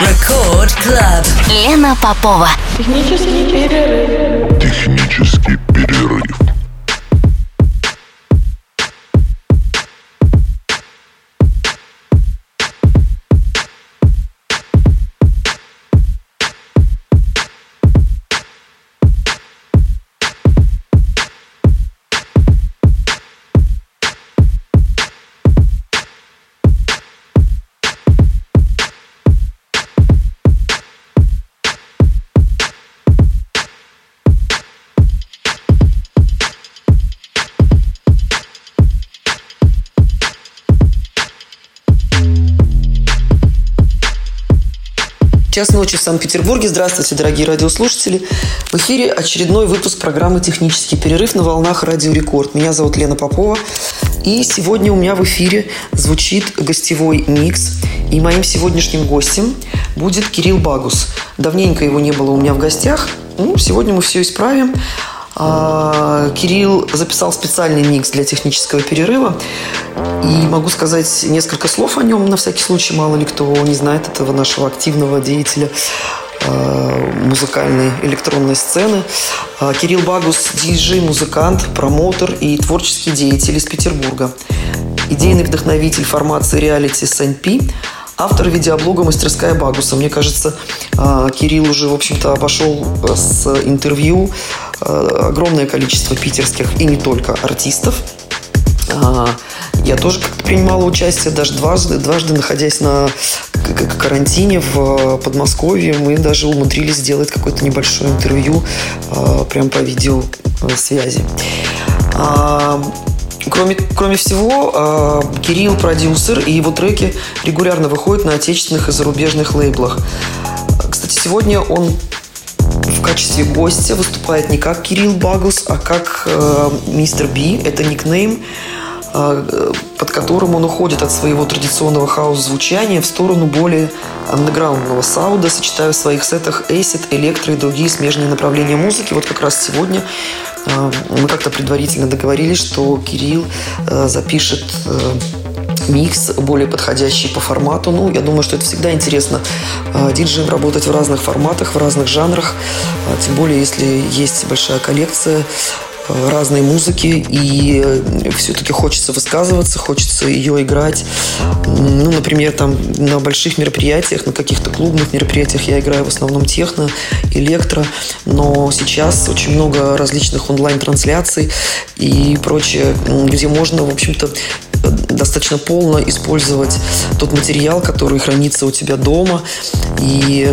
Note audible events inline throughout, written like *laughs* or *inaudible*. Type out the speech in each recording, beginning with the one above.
Record Club. Лена Попова. Технический перерыв. Технический перерыв. Ночи в Санкт-Петербурге. Здравствуйте, дорогие радиослушатели. В эфире очередной выпуск программы «Технический перерыв» на волнах «Радио Рекорд». Меня зовут Лена Попова. И сегодня у меня в эфире звучит гостевой микс. И моим сегодняшним гостем будет Кирилл Багус. Давненько его не было у меня в гостях. Ну, сегодня мы все исправим. А, Кирилл записал специальный микс для технического перерыва. И могу сказать несколько слов о нем, на всякий случай, мало ли кто не знает этого нашего активного деятеля а, музыкальной электронной сцены. А, Кирилл Багус – диджей, музыкант, промоутер и творческий деятель из Петербурга. Идейный вдохновитель формации реалити СНП, автор видеоблога «Мастерская Багуса». Мне кажется, Кирилл уже, в общем-то, обошел с интервью огромное количество питерских и не только артистов. А, Я тоже как-то принимала участие, даже дважды, дважды находясь на карантине в Подмосковье, мы даже умудрились сделать какое-то небольшое интервью а, прям по видеосвязи. А, Кроме, кроме всего, Кирилл продюсер, и его треки регулярно выходят на отечественных и зарубежных лейблах. Кстати, сегодня он качестве гостя выступает не как Кирилл Багус, а как э, мистер Би. Это никнейм, э, под которым он уходит от своего традиционного хаос-звучания в сторону более андеграундного сауда, сочетая в своих сетах эйсид, электро и другие смежные направления музыки. Вот как раз сегодня э, мы как-то предварительно договорились, что Кирилл э, запишет э, микс, более подходящий по формату. Ну, я думаю, что это всегда интересно э, диджеям работать в разных форматах, в разных жанрах. Э, тем более, если есть большая коллекция э, разной музыки, и все-таки хочется высказываться, хочется ее играть. Ну, например, там на больших мероприятиях, на каких-то клубных мероприятиях я играю в основном техно, электро, но сейчас очень много различных онлайн-трансляций и прочее, где можно, в общем-то, достаточно полно использовать тот материал, который хранится у тебя дома. И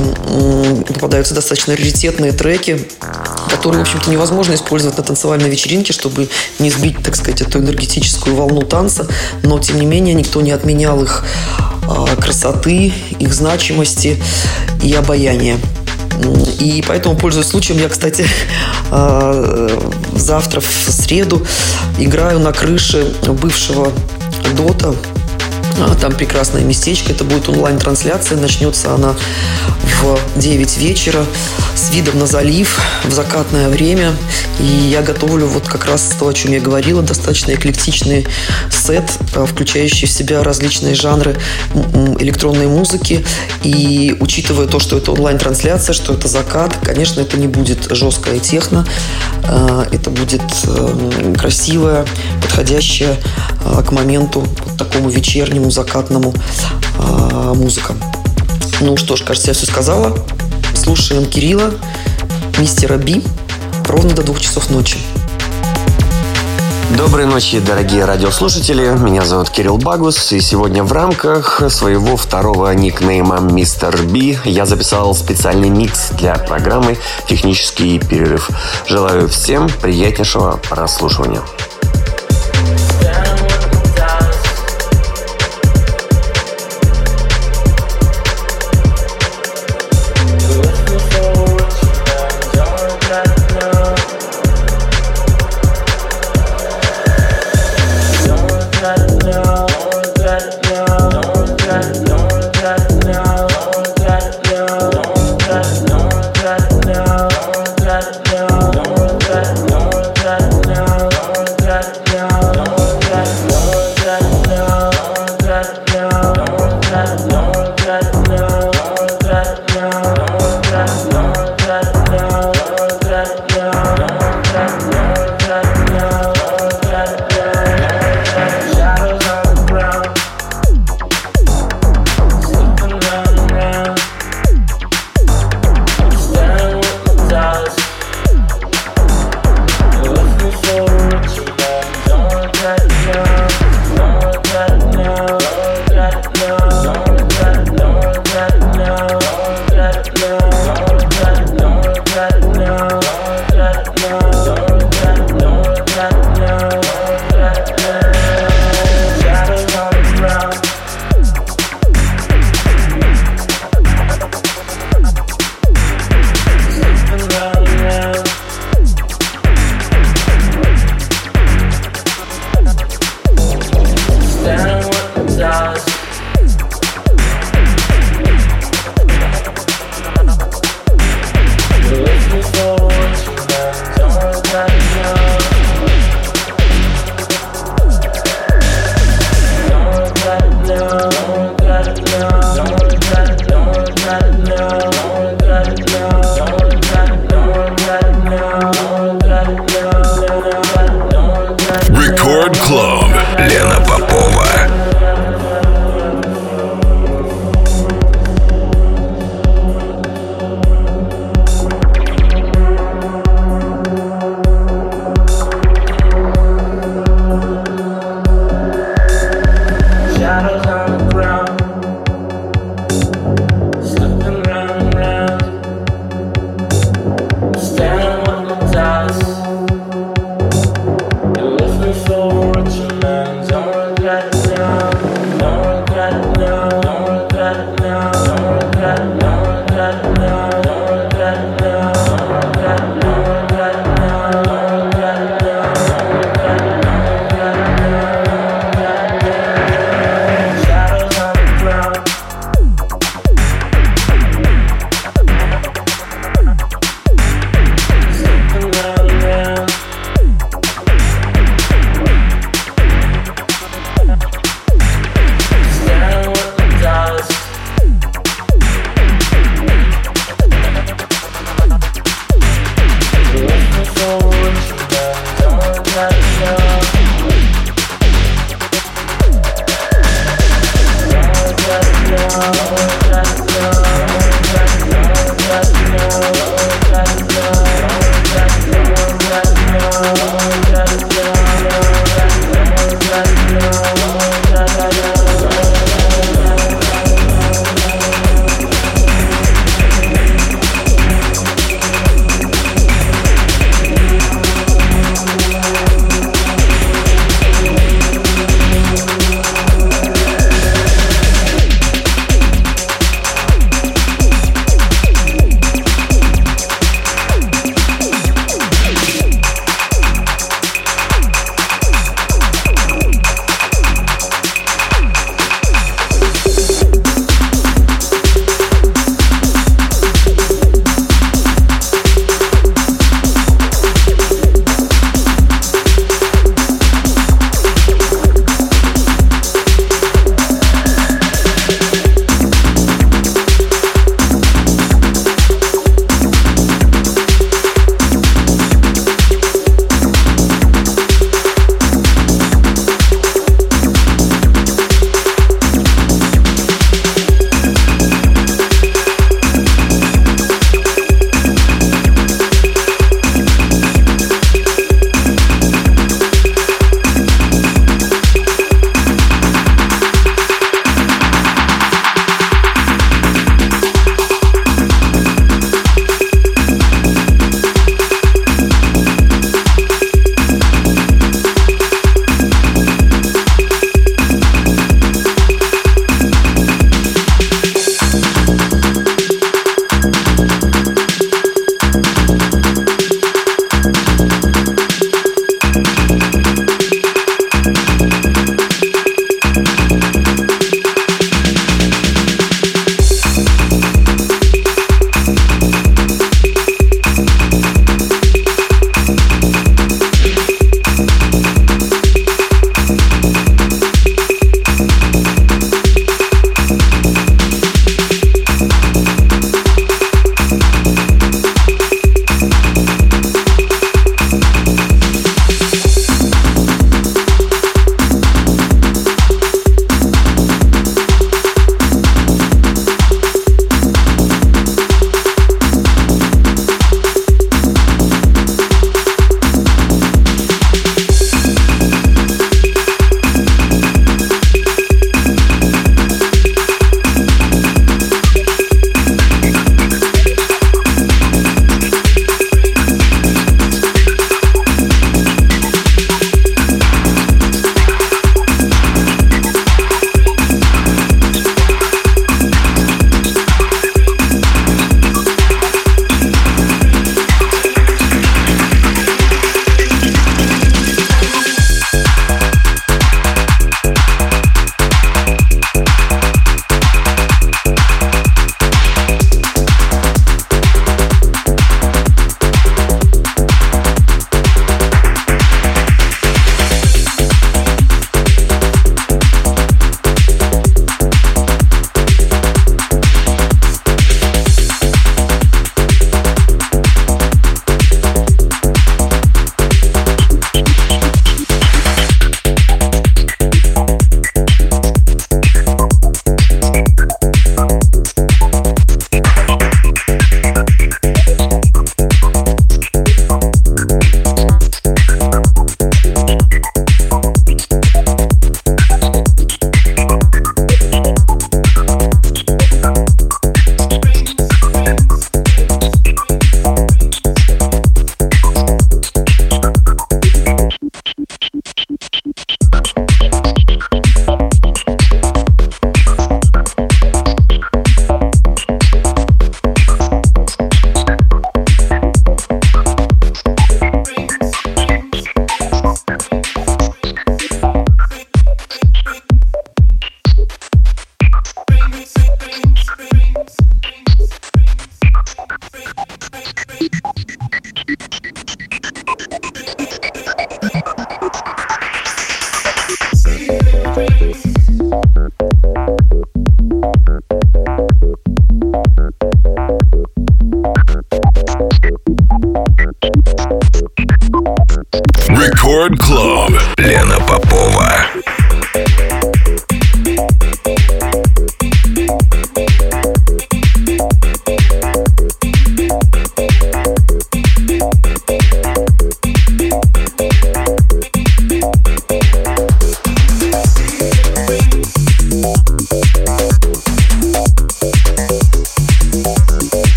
попадаются достаточно раритетные треки, которые, в общем-то, невозможно использовать на танцевальной вечеринке, чтобы не сбить, так сказать, эту энергетическую волну танца. Но, тем не менее, никто не отменял их а, красоты, их значимости и обаяния. И поэтому, пользуясь случаем, я, кстати, *laughs* а, завтра в среду играю на крыше бывшего Дота. А, там прекрасное местечко. Это будет онлайн-трансляция. Начнется она в 9 вечера с видом на залив в закатное время. И я готовлю вот как раз то, о чем я говорила, достаточно эклектичный сет, а, включающий в себя различные жанры электронной музыки. И учитывая то, что это онлайн-трансляция, что это закат, конечно, это не будет жесткая техно. А, это будет эм, красивая, подходящая к моменту вот такому вечернему, закатному музыка. Ну что ж, кажется, я все сказала. Слушаем Кирилла, мистера Би, ровно до двух часов ночи. Доброй ночи, дорогие радиослушатели. Меня зовут Кирилл Багус, и сегодня в рамках своего второго никнейма Мистер Би я записал специальный микс для программы «Технический перерыв». Желаю всем приятнейшего прослушивания.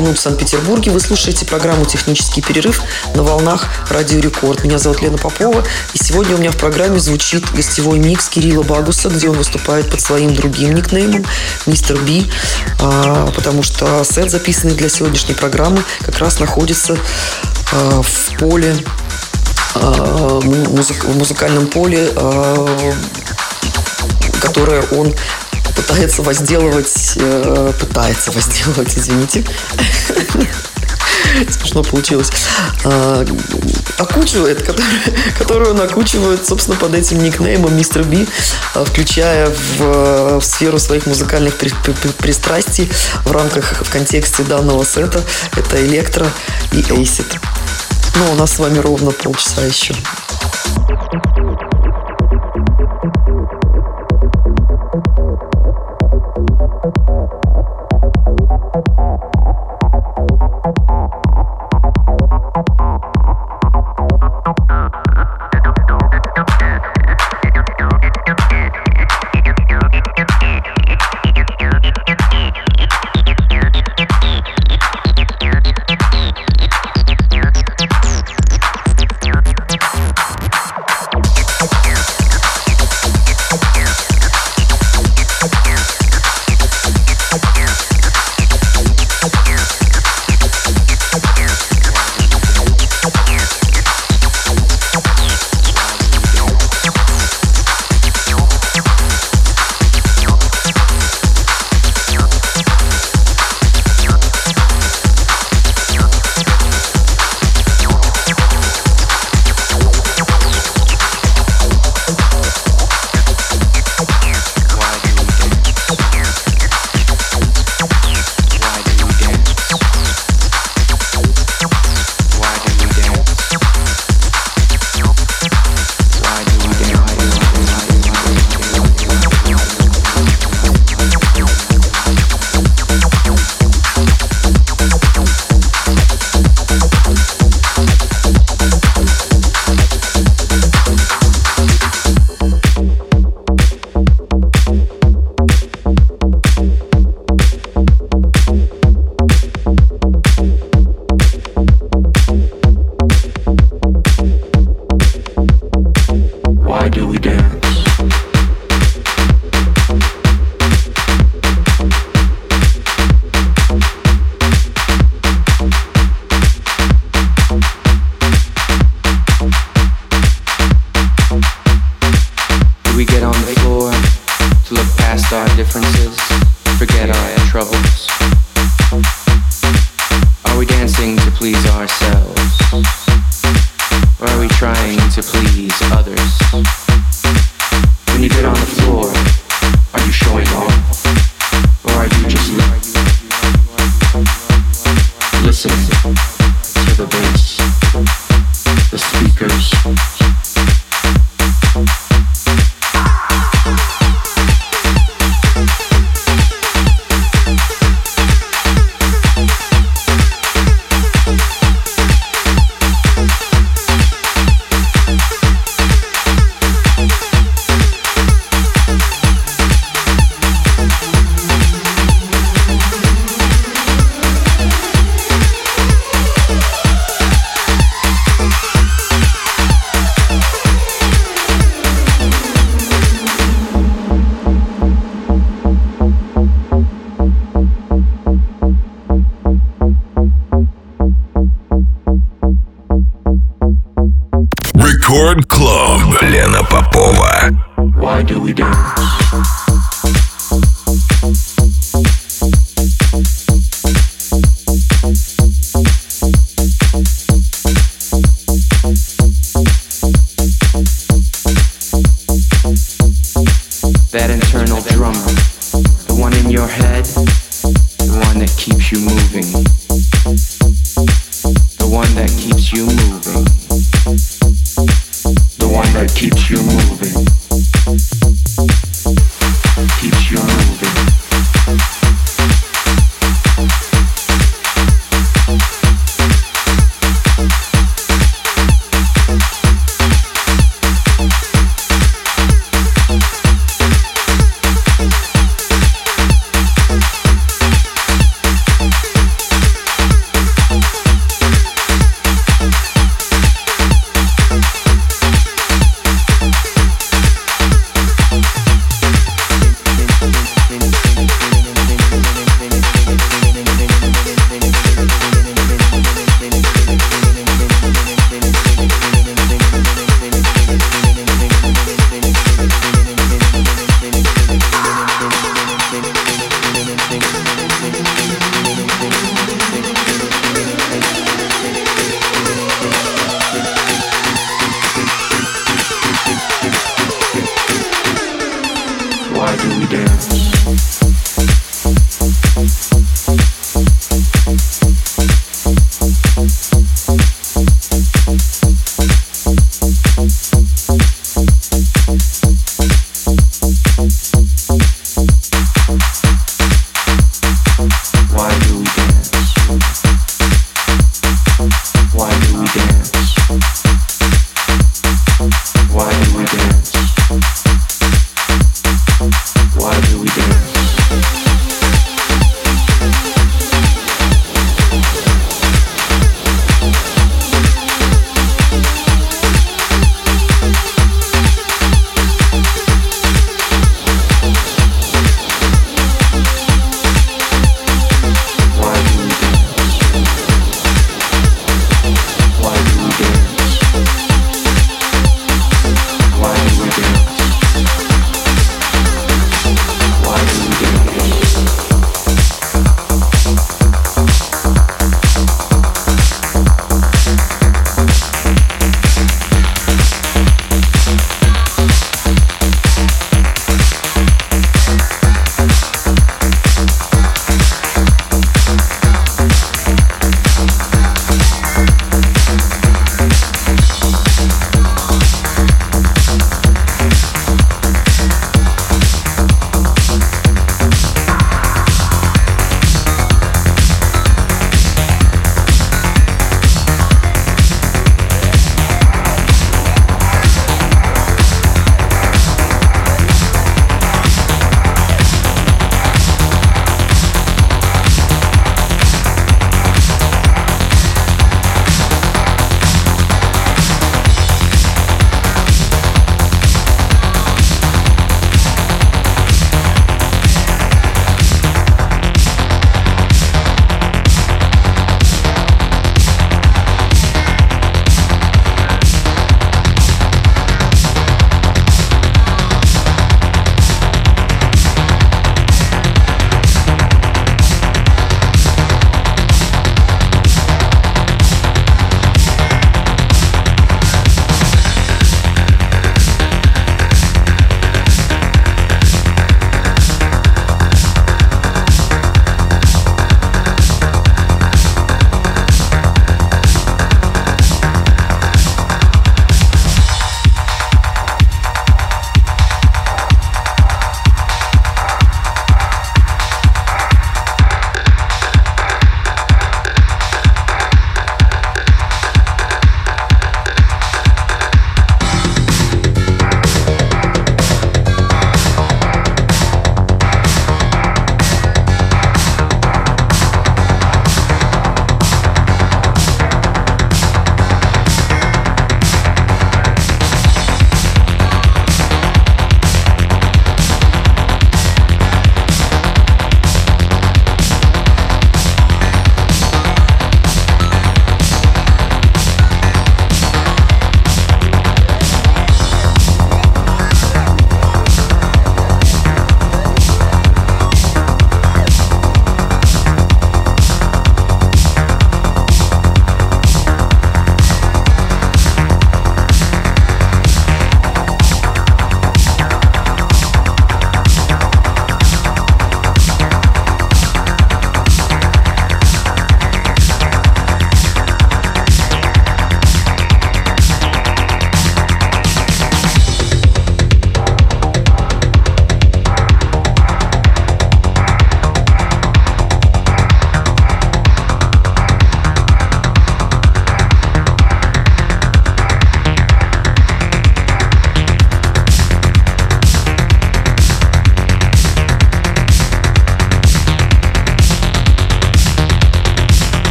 Минут в Санкт-Петербурге. Вы слушаете программу «Технический перерыв» на волнах Радио Рекорд. Меня зовут Лена Попова, и сегодня у меня в программе звучит гостевой микс Кирилла Багуса, где он выступает под своим другим никнеймом «Мистер Би», а, потому что сет, записанный для сегодняшней программы, как раз находится а, в поле а, в музыкальном поле, которое он пытается возделывать, э, пытается возделывать, извините. Смешно получилось. Э, окучивает, которую он окучивает, собственно, под этим никнеймом Мистер Би, э, включая в, в сферу своих музыкальных при, при, пристрастий в рамках, в контексте данного сета. Это электро и эйсид. Ну, у нас с вами ровно полчаса еще. Are we dancing to please ourselves? Or are we trying to please others? When you get on the floor, are you showing off?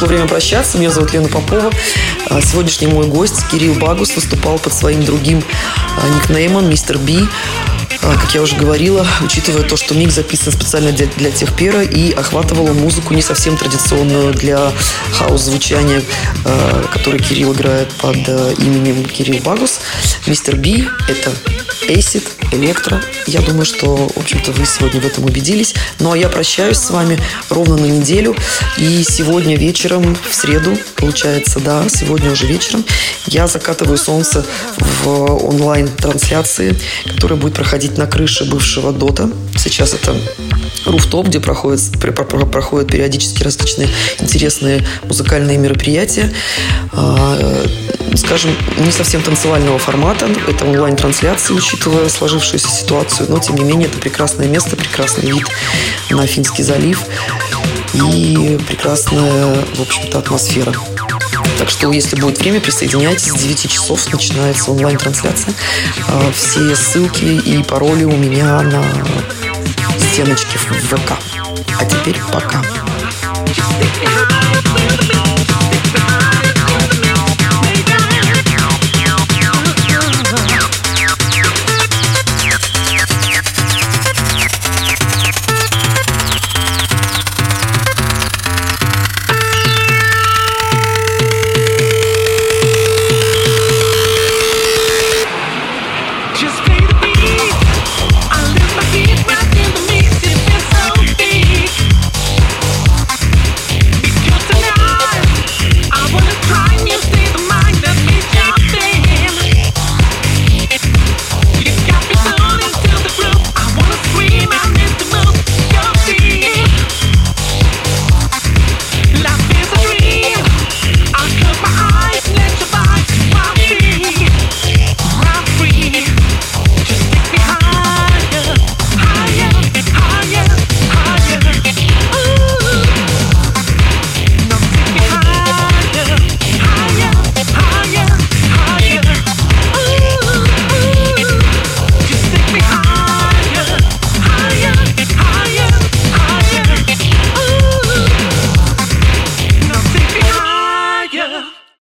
Пришло время прощаться. Меня зовут Лена Попова. А, сегодняшний мой гость Кирилл Багус выступал под своим другим а, никнеймом Мистер Би. А, как я уже говорила, учитывая то, что микс записан специально для, для техпера и охватывала музыку не совсем традиционную для хаос-звучания, который Кирилл играет под именем Кирилл Багус. Мистер Би – это Acid, Электро. Я думаю, что, в общем-то, вы сегодня в этом убедились. Ну, а я прощаюсь с вами ровно на неделю. И сегодня вечером, в среду, получается, да, сегодня уже вечером, я закатываю солнце в онлайн-трансляции, которая будет проходить на крыше бывшего Дота. Сейчас это руфтоп, где проходят, проходят периодически различные интересные музыкальные мероприятия. А, скажем, не совсем танцевального формата. Это онлайн-трансляция, учитывая сложившуюся ситуацию. Но, тем не менее, это прекрасное место, прекрасный вид на Финский залив и прекрасная, в общем-то, атмосфера. Так что, если будет время, присоединяйтесь. С 9 часов начинается онлайн-трансляция. А, все ссылки и пароли у меня на стеночке в ВК. А теперь пока.